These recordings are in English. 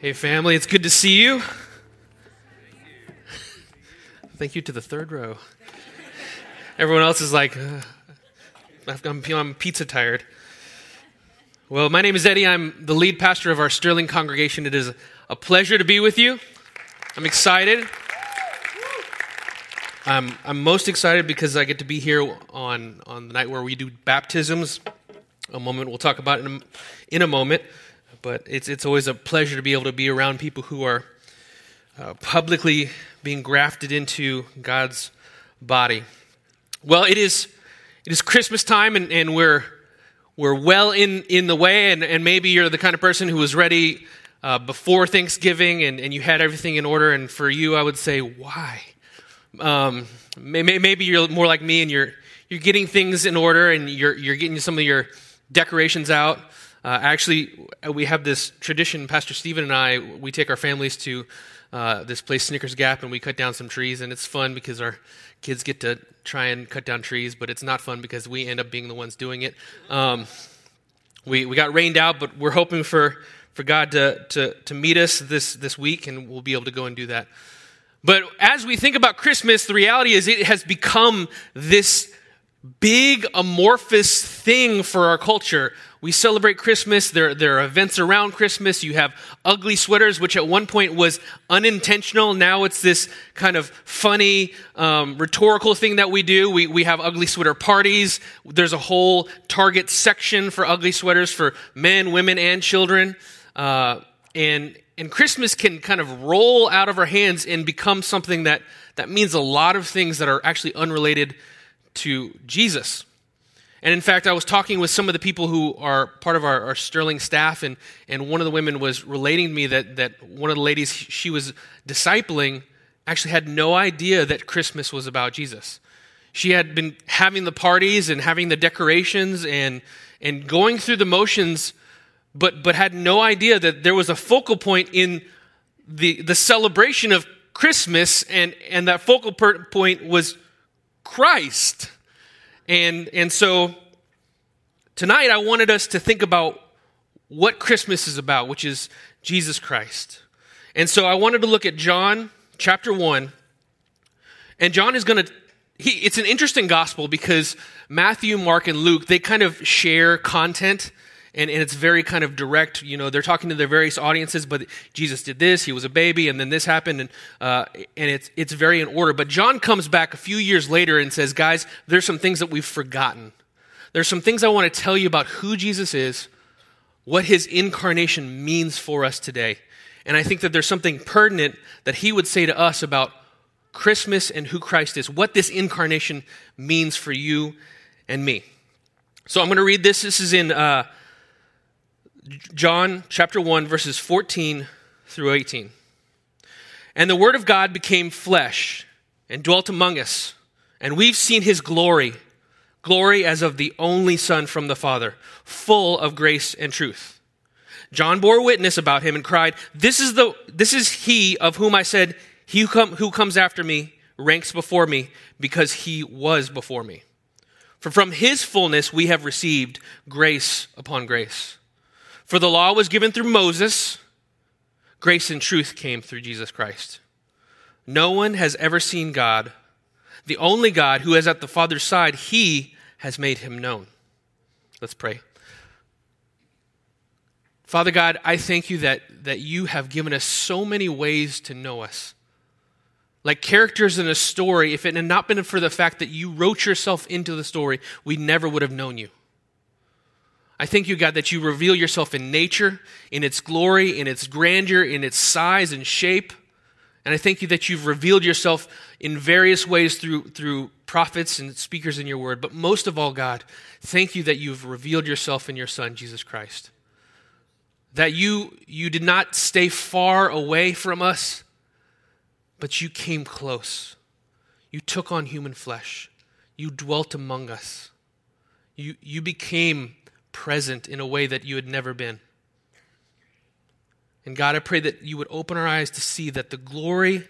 Hey, family, it's good to see you. Thank you to the third row. Everyone else is like, uh, I'm, I'm pizza tired. Well, my name is Eddie. I'm the lead pastor of our Sterling congregation. It is a pleasure to be with you. I'm excited. I'm, I'm most excited because I get to be here on, on the night where we do baptisms, a moment we'll talk about in a, in a moment but it's, it's always a pleasure to be able to be around people who are uh, publicly being grafted into God's body. Well, it is, it is Christmas time, and, and we're, we're well in, in the way, and, and maybe you're the kind of person who was ready uh, before Thanksgiving and, and you had everything in order, and for you, I would say, why? Um, maybe you're more like me and you're, you're getting things in order and you're, you're getting some of your decorations out. Uh, actually, we have this tradition, Pastor Stephen and I, we take our families to uh, this place, Snickers Gap, and we cut down some trees, and it's fun because our kids get to try and cut down trees, but it's not fun because we end up being the ones doing it. Um, we, we got rained out, but we're hoping for, for God to, to, to meet us this, this week, and we'll be able to go and do that. But as we think about Christmas, the reality is it has become this big amorphous thing for our culture. We celebrate Christmas. There, there are events around Christmas. You have ugly sweaters, which at one point was unintentional. Now it's this kind of funny, um, rhetorical thing that we do. We, we have ugly sweater parties. There's a whole Target section for ugly sweaters for men, women, and children. Uh, and, and Christmas can kind of roll out of our hands and become something that, that means a lot of things that are actually unrelated to Jesus. And in fact, I was talking with some of the people who are part of our, our, Sterling staff, and, and one of the women was relating to me that, that one of the ladies she was discipling actually had no idea that Christmas was about Jesus. She had been having the parties and having the decorations and, and going through the motions, but, but had no idea that there was a focal point in the, the celebration of Christmas, and, and that focal point was Christ. And, and so tonight I wanted us to think about what Christmas is about, which is Jesus Christ. And so I wanted to look at John chapter 1. And John is going to it's an interesting gospel because Matthew, Mark, and Luke, they kind of share content and, and it's very kind of direct. You know, they're talking to their various audiences, but Jesus did this, he was a baby, and then this happened, and, uh, and it's, it's very in order. But John comes back a few years later and says, Guys, there's some things that we've forgotten. There's some things I want to tell you about who Jesus is, what his incarnation means for us today. And I think that there's something pertinent that he would say to us about Christmas and who Christ is, what this incarnation means for you and me. So I'm going to read this. This is in uh, John chapter 1, verses 14 through 18. And the Word of God became flesh and dwelt among us, and we've seen his glory glory as of the only Son from the Father, full of grace and truth. John bore witness about him and cried, This is, the, this is he of whom I said, He who, come, who comes after me ranks before me, because he was before me. For from his fullness we have received grace upon grace. For the law was given through Moses, grace and truth came through Jesus Christ. No one has ever seen God. The only God who is at the Father's side, he has made him known. Let's pray. Father God, I thank you that, that you have given us so many ways to know us. Like characters in a story, if it had not been for the fact that you wrote yourself into the story, we never would have known you. I thank you, God, that you reveal yourself in nature, in its glory, in its grandeur, in its size and shape. And I thank you that you've revealed yourself in various ways through, through prophets and speakers in your word. But most of all, God, thank you that you've revealed yourself in your Son, Jesus Christ. That you, you did not stay far away from us, but you came close. You took on human flesh. You dwelt among us. You, you became present in a way that you had never been. And God, I pray that you would open our eyes to see that the glory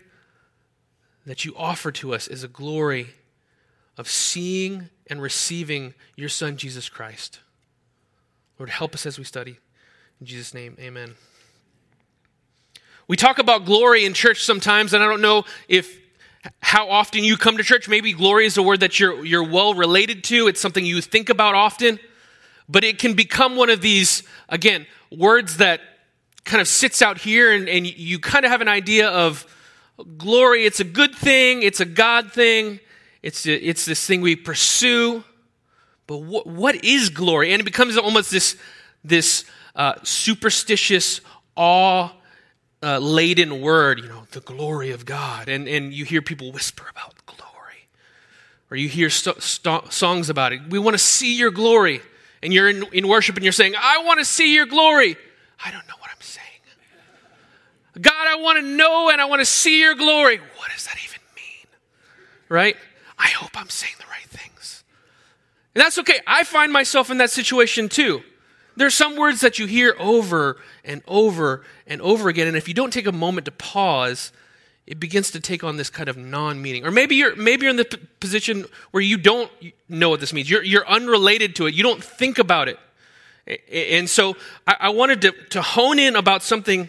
that you offer to us is a glory of seeing and receiving your Son, Jesus Christ. Lord, help us as we study. In Jesus' name, amen. We talk about glory in church sometimes, and I don't know if how often you come to church. Maybe glory is a word that you're, you're well related to. It's something you think about often. But it can become one of these, again, words that kind of sits out here and, and you kind of have an idea of glory. It's a good thing, it's a God thing, it's, a, it's this thing we pursue. But what, what is glory? And it becomes almost this, this uh, superstitious, awe uh, laden word, you know, the glory of God. And, and you hear people whisper about glory. Or you hear st- songs about it. We want to see your glory. And you're in, in worship and you're saying, I want to see your glory. I don't know what I'm saying. God, I want to know and I want to see your glory. What does that even mean? Right? I hope I'm saying the right things. And that's okay. I find myself in that situation too. There's some words that you hear over and over and over again, and if you don't take a moment to pause, it begins to take on this kind of non-meaning. Or maybe you're maybe you're in the p- position where you don't know what this means. You're you're unrelated to it. You don't think about it. And so I, I wanted to, to hone in about something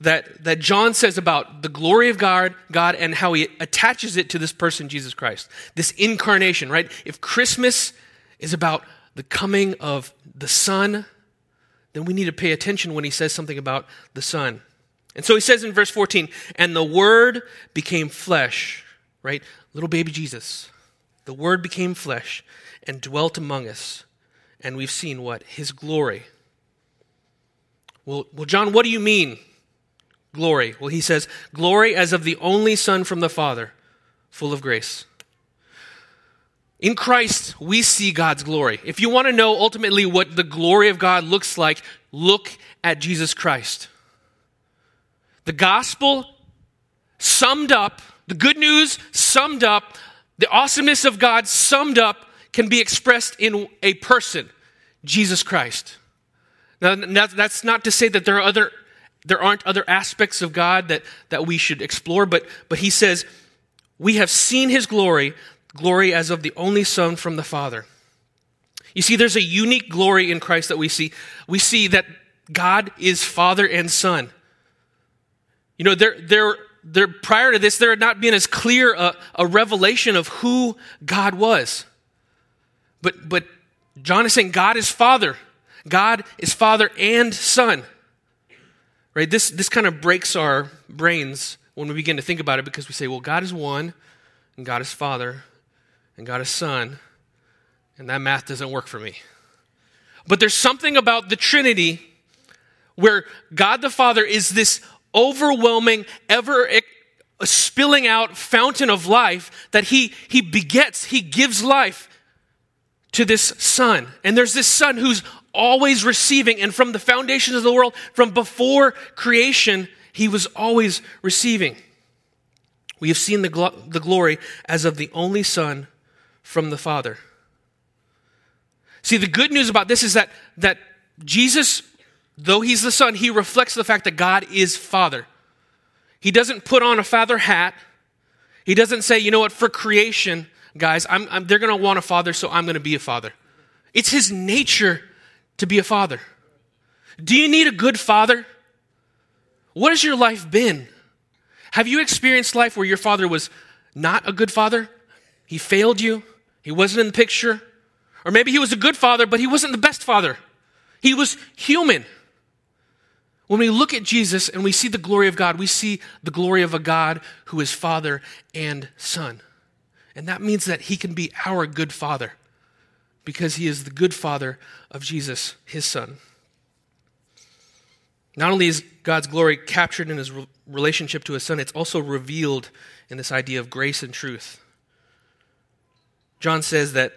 that, that John says about the glory of God, God and how he attaches it to this person, Jesus Christ. This incarnation, right? If Christmas is about the coming of the Son, then we need to pay attention when he says something about the Son. And so he says in verse 14, and the Word became flesh, right? Little baby Jesus. The Word became flesh and dwelt among us. And we've seen what? His glory. Well, well, John, what do you mean, glory? Well, he says, glory as of the only Son from the Father, full of grace. In Christ, we see God's glory. If you want to know ultimately what the glory of God looks like, look at Jesus Christ. The gospel summed up, the good news summed up, the awesomeness of God summed up can be expressed in a person, Jesus Christ. Now, that's not to say that there are other there aren't other aspects of God that, that we should explore, but, but he says, We have seen his glory, glory as of the only Son from the Father. You see, there's a unique glory in Christ that we see. We see that God is Father and Son. You know, there, there, there, prior to this, there had not been as clear a, a revelation of who God was. But, but John is saying God is Father. God is Father and Son. Right? This, this kind of breaks our brains when we begin to think about it because we say, well, God is one, and God is Father, and God is Son, and that math doesn't work for me. But there's something about the Trinity where God the Father is this overwhelming, ever eh, spilling out fountain of life that he, he begets, he gives life to this son. And there's this son who's always receiving, and from the foundations of the world, from before creation, he was always receiving. We have seen the, gl- the glory as of the only son from the Father. See, the good news about this is that, that Jesus, though he's the Son, he reflects the fact that God is Father. He doesn't put on a father hat. He doesn't say, you know what, for creation, guys, I'm, I'm, they're going to want a father, so I'm going to be a father. It's his nature to be a father. Do you need a good father? What has your life been? Have you experienced life where your father was not a good father? He failed you? He wasn't in the picture. Or maybe he was a good father, but he wasn't the best father. He was human. When we look at Jesus and we see the glory of God, we see the glory of a God who is Father and Son. And that means that he can be our good Father because he is the good Father of Jesus, his Son. Not only is God's glory captured in his relationship to his Son, it's also revealed in this idea of grace and truth. John says that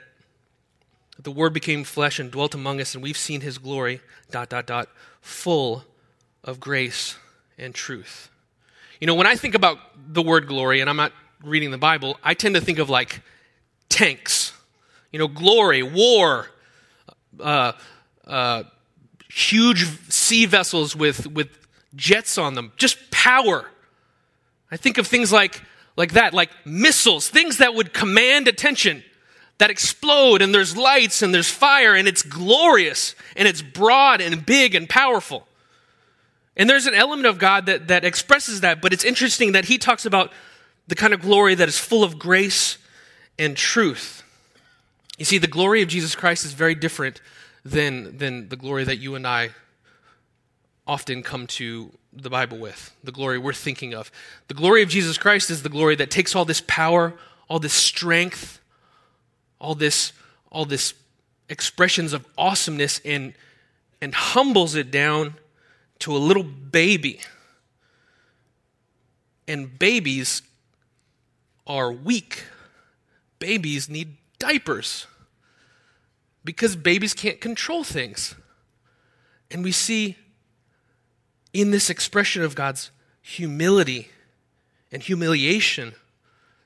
the Word became flesh and dwelt among us, and we've seen His glory, dot, dot, dot, full of grace and truth. You know, when I think about the word glory, and I'm not reading the Bible, I tend to think of like tanks. You know, glory, war, uh, uh, huge sea vessels with, with jets on them, just power. I think of things like, like that, like missiles, things that would command attention that explode and there's lights and there's fire and it's glorious and it's broad and big and powerful. And there's an element of God that, that expresses that, but it's interesting that he talks about the kind of glory that is full of grace and truth. You see, the glory of Jesus Christ is very different than, than the glory that you and I often come to the Bible with, the glory we're thinking of. The glory of Jesus Christ is the glory that takes all this power, all this strength, all this, all this expressions of awesomeness and, and humbles it down to a little baby. And babies are weak. Babies need diapers because babies can't control things. And we see in this expression of God's humility and humiliation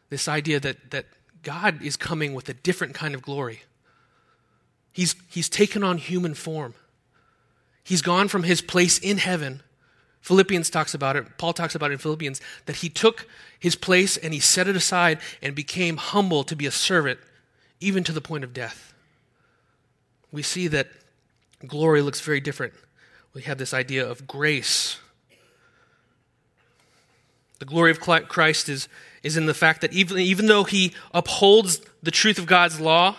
this idea that, that God is coming with a different kind of glory. He's, he's taken on human form. He's gone from his place in heaven. Philippians talks about it, Paul talks about it in Philippians, that he took his place and he set it aside and became humble to be a servant, even to the point of death. We see that glory looks very different. We have this idea of grace. The glory of Christ is, is in the fact that even, even though he upholds the truth of God's law,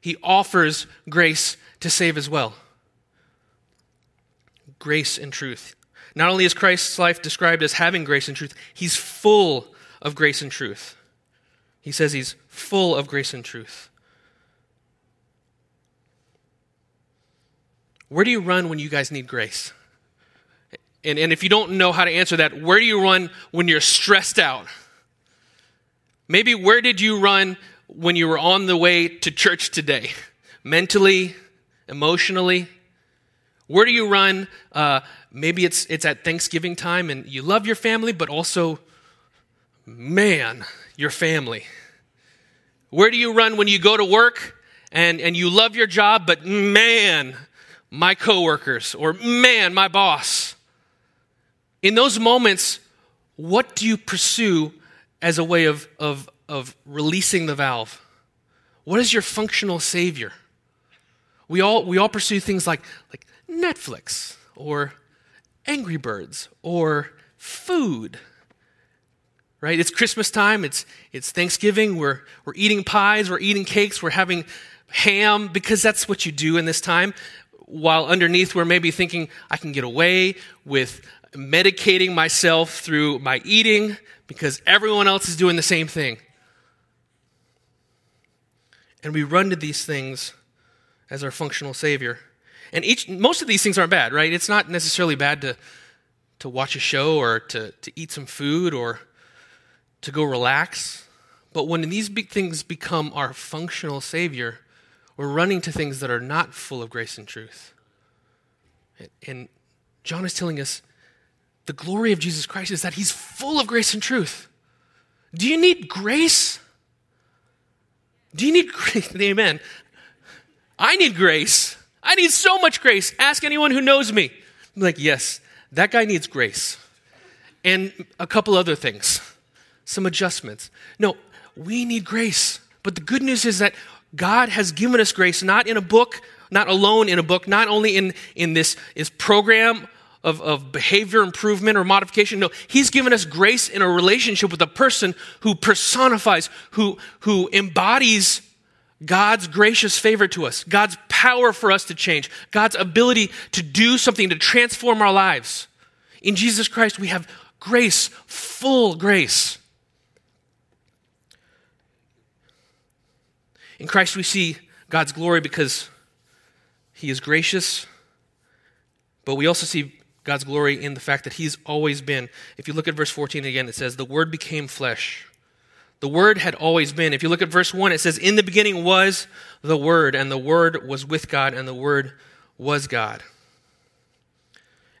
he offers grace to save as well grace and truth. Not only is Christ's life described as having grace and truth, he's full of grace and truth. He says he's full of grace and truth. Where do you run when you guys need grace? And, and if you don't know how to answer that, where do you run when you're stressed out? Maybe where did you run when you were on the way to church today? Mentally, emotionally? Where do you run? Uh, maybe it's, it's at Thanksgiving time and you love your family, but also, man, your family. Where do you run when you go to work and, and you love your job, but man, my coworkers, or man, my boss? In those moments, what do you pursue as a way of, of, of releasing the valve? What is your functional savior? We all, we all pursue things like, like Netflix or Angry Birds or food. Right? It's Christmas time, it's, it's Thanksgiving, we're, we're eating pies, we're eating cakes, we're having ham because that's what you do in this time. While underneath, we're maybe thinking, I can get away with medicating myself through my eating because everyone else is doing the same thing. And we run to these things as our functional Savior. And each, most of these things aren't bad, right? It's not necessarily bad to, to watch a show or to, to eat some food or to go relax. But when these big things become our functional Savior, we're running to things that are not full of grace and truth. And John is telling us the glory of Jesus Christ is that he's full of grace and truth. Do you need grace? Do you need grace? Amen. I need grace. I need so much grace. Ask anyone who knows me. I'm like, yes, that guy needs grace. And a couple other things, some adjustments. No, we need grace. But the good news is that God has given us grace, not in a book, not alone in a book, not only in, in this is program of, of behavior improvement or modification. No, He's given us grace in a relationship with a person who personifies, who, who embodies God's gracious favor to us, God's power for us to change, God's ability to do something to transform our lives. In Jesus Christ, we have grace, full grace. In Christ, we see God's glory because He is gracious, but we also see God's glory in the fact that He's always been. If you look at verse 14 again, it says, The Word became flesh the Word had always been. If you look at verse 1, it says, In the beginning was the Word, and the Word was with God, and the Word was God.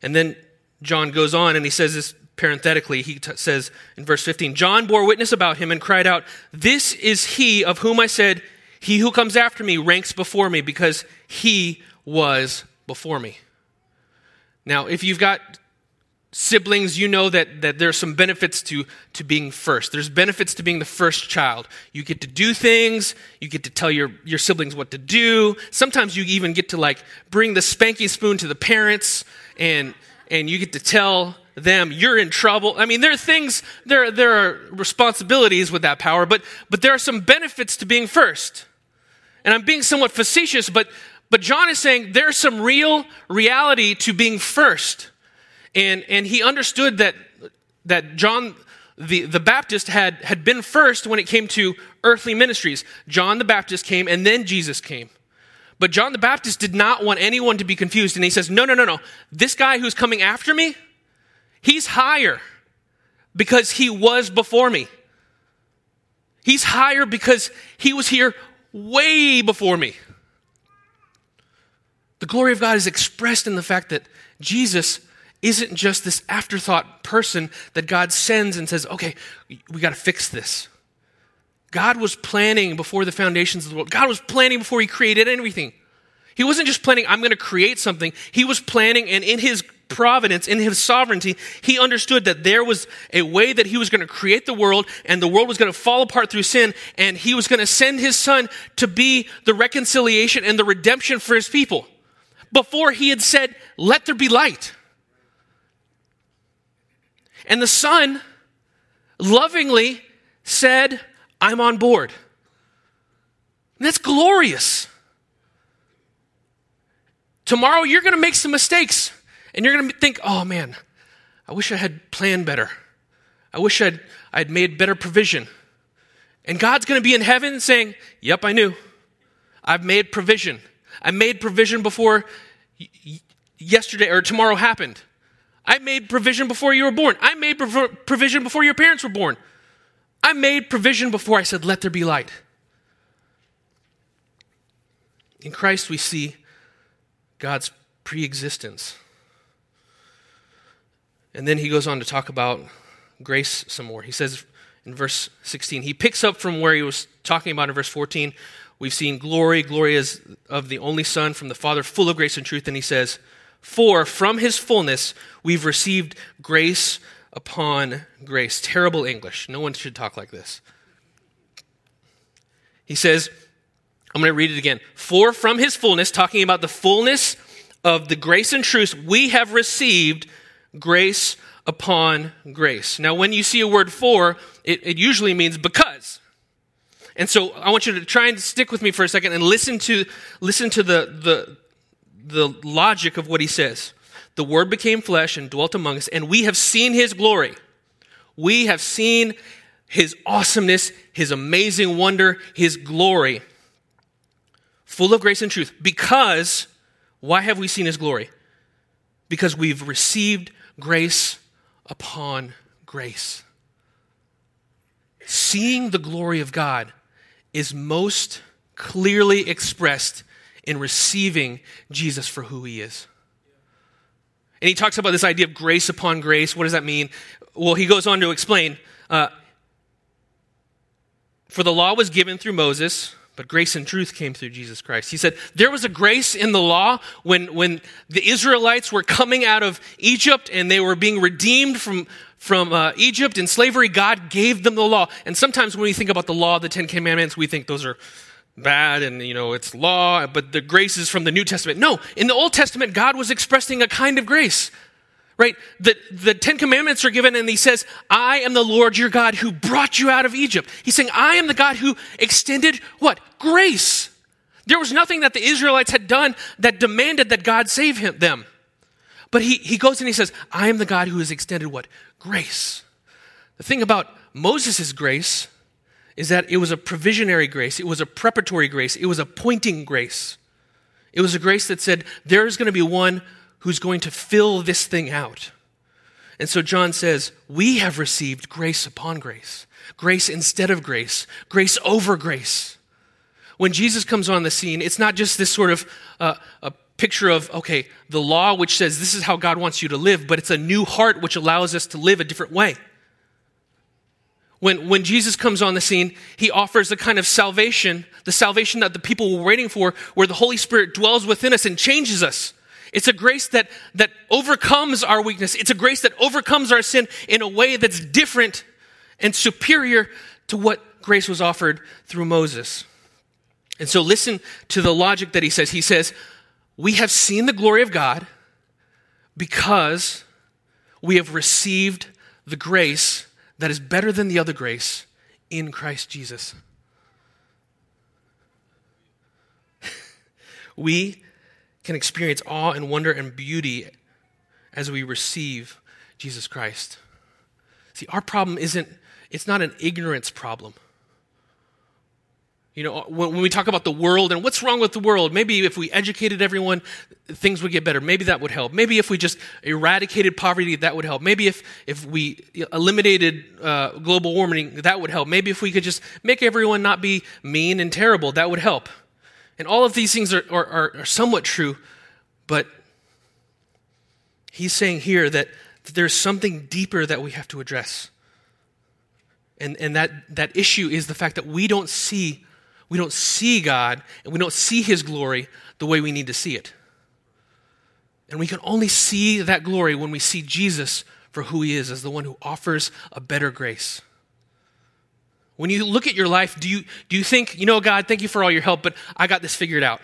And then John goes on and he says this parenthetically. He t- says in verse 15, John bore witness about him and cried out, This is he of whom I said, He who comes after me ranks before me, because he was before me. Now, if you've got siblings, you know that, that there are some benefits to, to being first. There's benefits to being the first child. You get to do things, you get to tell your, your siblings what to do. Sometimes you even get to like bring the spanking spoon to the parents and and you get to tell them you're in trouble. I mean, there are things, there, there are responsibilities with that power, but, but there are some benefits to being first. And I'm being somewhat facetious, but, but John is saying there's some real reality to being first. And, and he understood that, that John the, the Baptist had, had been first when it came to earthly ministries. John the Baptist came, and then Jesus came. But John the Baptist did not want anyone to be confused. And he says, No, no, no, no. This guy who's coming after me, he's higher because he was before me. He's higher because he was here way before me. The glory of God is expressed in the fact that Jesus isn't just this afterthought person that God sends and says, okay, we got to fix this. God was planning before the foundations of the world. God was planning before He created everything. He wasn't just planning, I'm going to create something. He was planning, and in His providence, in His sovereignty, He understood that there was a way that He was going to create the world, and the world was going to fall apart through sin, and He was going to send His Son to be the reconciliation and the redemption for His people. Before He had said, Let there be light. And the son lovingly said, I'm on board. And that's glorious. Tomorrow you're going to make some mistakes and you're going to think, oh man, I wish I had planned better. I wish I'd, I'd made better provision. And God's going to be in heaven saying, Yep, I knew. I've made provision. I made provision before yesterday or tomorrow happened. I made provision before you were born. I made provision before your parents were born. I made provision before I said, Let there be light. In Christ, we see God's pre existence. And then he goes on to talk about grace some more. He says in verse 16, he picks up from where he was talking about in verse 14. We've seen glory, glory is of the only Son from the Father, full of grace and truth. And he says, for from his fullness we've received grace upon grace. Terrible English. No one should talk like this. He says, I'm going to read it again. For from his fullness, talking about the fullness of the grace and truth, we have received grace upon grace. Now, when you see a word for, it, it usually means because. And so I want you to try and stick with me for a second and listen to, listen to the, the, the logic of what he says. The Word became flesh and dwelt among us, and we have seen his glory. We have seen his awesomeness, his amazing wonder, his glory, full of grace and truth. Because, why have we seen his glory? Because we've received grace upon grace. Seeing the glory of God is most clearly expressed in receiving Jesus for who he is. And he talks about this idea of grace upon grace. What does that mean? Well, he goes on to explain uh, For the law was given through Moses, but grace and truth came through Jesus Christ. He said there was a grace in the law when, when the Israelites were coming out of Egypt and they were being redeemed from, from uh, Egypt in slavery. God gave them the law. And sometimes when we think about the law, the Ten Commandments, we think those are bad and you know it's law but the grace is from the new testament. No in the old testament god was expressing a kind of grace right? The, the ten commandments are given and he says i am the lord your god who brought you out of egypt. He's saying i am the god who extended what? Grace. There was nothing that the israelites had done that demanded that god save him, them. But he, he goes and he says i am the god who has extended what? Grace. The thing about moses' grace is that it was a provisionary grace, it was a preparatory grace, it was a pointing grace. It was a grace that said, there's going to be one who's going to fill this thing out. And so John says, we have received grace upon grace, grace instead of grace, grace over grace. When Jesus comes on the scene, it's not just this sort of uh, a picture of, okay, the law which says this is how God wants you to live, but it's a new heart which allows us to live a different way. When, when Jesus comes on the scene, he offers the kind of salvation, the salvation that the people were waiting for, where the Holy Spirit dwells within us and changes us. It's a grace that, that overcomes our weakness. It's a grace that overcomes our sin in a way that's different and superior to what grace was offered through Moses. And so listen to the logic that he says. He says, We have seen the glory of God, because we have received the grace that is better than the other grace in Christ Jesus. we can experience awe and wonder and beauty as we receive Jesus Christ. See, our problem isn't, it's not an ignorance problem. You know, when, we talk about the world and what's wrong with the world, maybe if we educated everyone, things would get better. Maybe that would help. Maybe if we just eradicated poverty, that would help. Maybe if, if we eliminated uh, global warming, that would help. Maybe if we could just make everyone not be mean and terrible, that would help. And all of these things are, are, are somewhat true, but he's saying here that there's something deeper that we have to address. And, and that, that issue is the fact that we don't see we don't see God and we don't see his glory the way we need to see it. And we can only see that glory when we see Jesus for who he is as the one who offers a better grace. When you look at your life, do you, do you think, you know, God, thank you for all your help, but I got this figured out?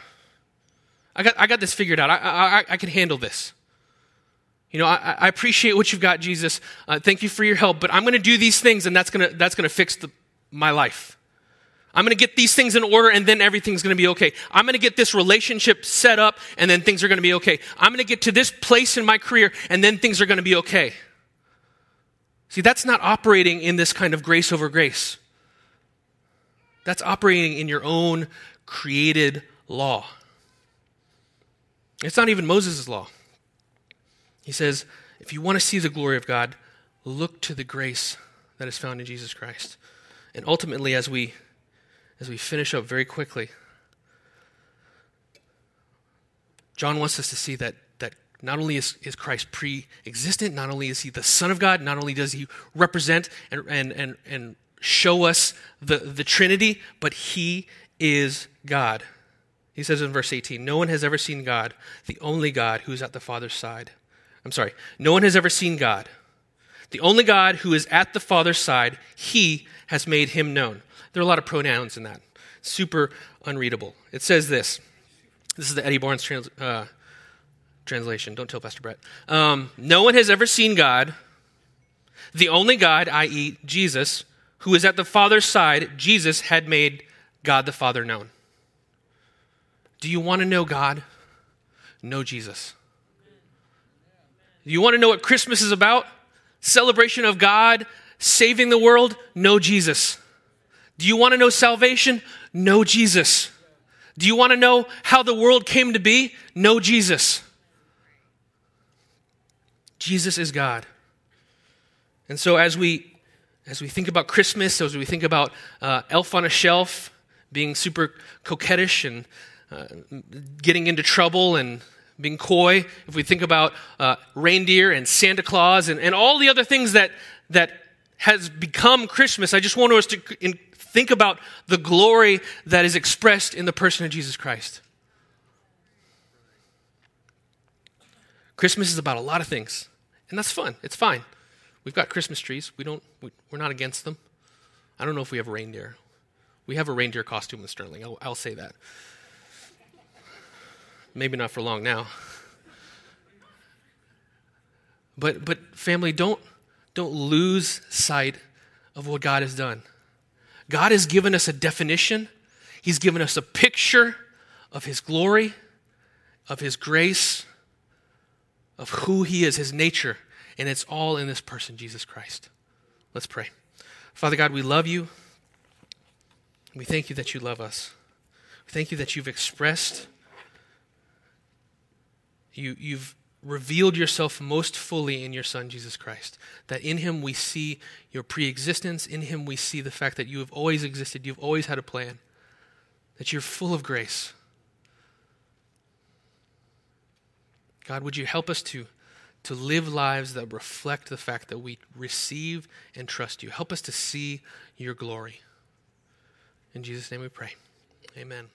I got, I got this figured out. I, I, I can handle this. You know, I, I appreciate what you've got, Jesus. Uh, thank you for your help, but I'm going to do these things, and that's going to that's going to fix the, my life. I'm going to get these things in order, and then everything's going to be okay. I'm going to get this relationship set up, and then things are going to be okay. I'm going to get to this place in my career, and then things are going to be okay. See, that's not operating in this kind of grace over grace. That's operating in your own created law. It's not even Moses' law. He says, if you want to see the glory of God, look to the grace that is found in Jesus Christ. And ultimately, as we as we finish up very quickly, John wants us to see that that not only is, is Christ pre-existent, not only is he the Son of God, not only does he represent and and and, and show us the, the Trinity, but He is God. He says in verse 18, No one has ever seen God, the only God who is at the Father's side. I'm sorry, no one has ever seen God. The only God who is at the Father's side, He has made Him known. There are a lot of pronouns in that. Super unreadable. It says this. This is the Eddie Barnes trans, uh, translation. Don't tell Pastor Brett. Um, no one has ever seen God. The only God, i.e., Jesus, who is at the Father's side, Jesus had made God the Father known. Do you want to know God? Know Jesus. Do you want to know what Christmas is about? Celebration of God saving the world? Know Jesus. Do you want to know salvation? Know Jesus. Do you want to know how the world came to be? Know Jesus. Jesus is God. And so as we as we think about Christmas, as we think about uh, Elf on a Shelf being super coquettish and uh, getting into trouble and being coy, if we think about uh, reindeer and Santa Claus and, and all the other things that, that has become Christmas, I just want us to think about the glory that is expressed in the person of Jesus Christ. Christmas is about a lot of things, and that's fun. It's fine. We've got Christmas trees. We don't, we, are not against them. I don't know if we have a reindeer. We have a reindeer costume in Sterling. I'll, I'll say that. Maybe not for long now. But, but family, don't, don't lose sight of what God has done. God has given us a definition, He's given us a picture of His glory, of His grace, of who He is, His nature. And it's all in this person, Jesus Christ. Let's pray. Father God, we love you. We thank you that you love us. We thank you that you've expressed, you, you've revealed yourself most fully in your Son, Jesus Christ. That in him we see your pre existence, in him we see the fact that you have always existed, you've always had a plan, that you're full of grace. God, would you help us to to live lives that reflect the fact that we receive and trust you. Help us to see your glory. In Jesus' name we pray. Amen.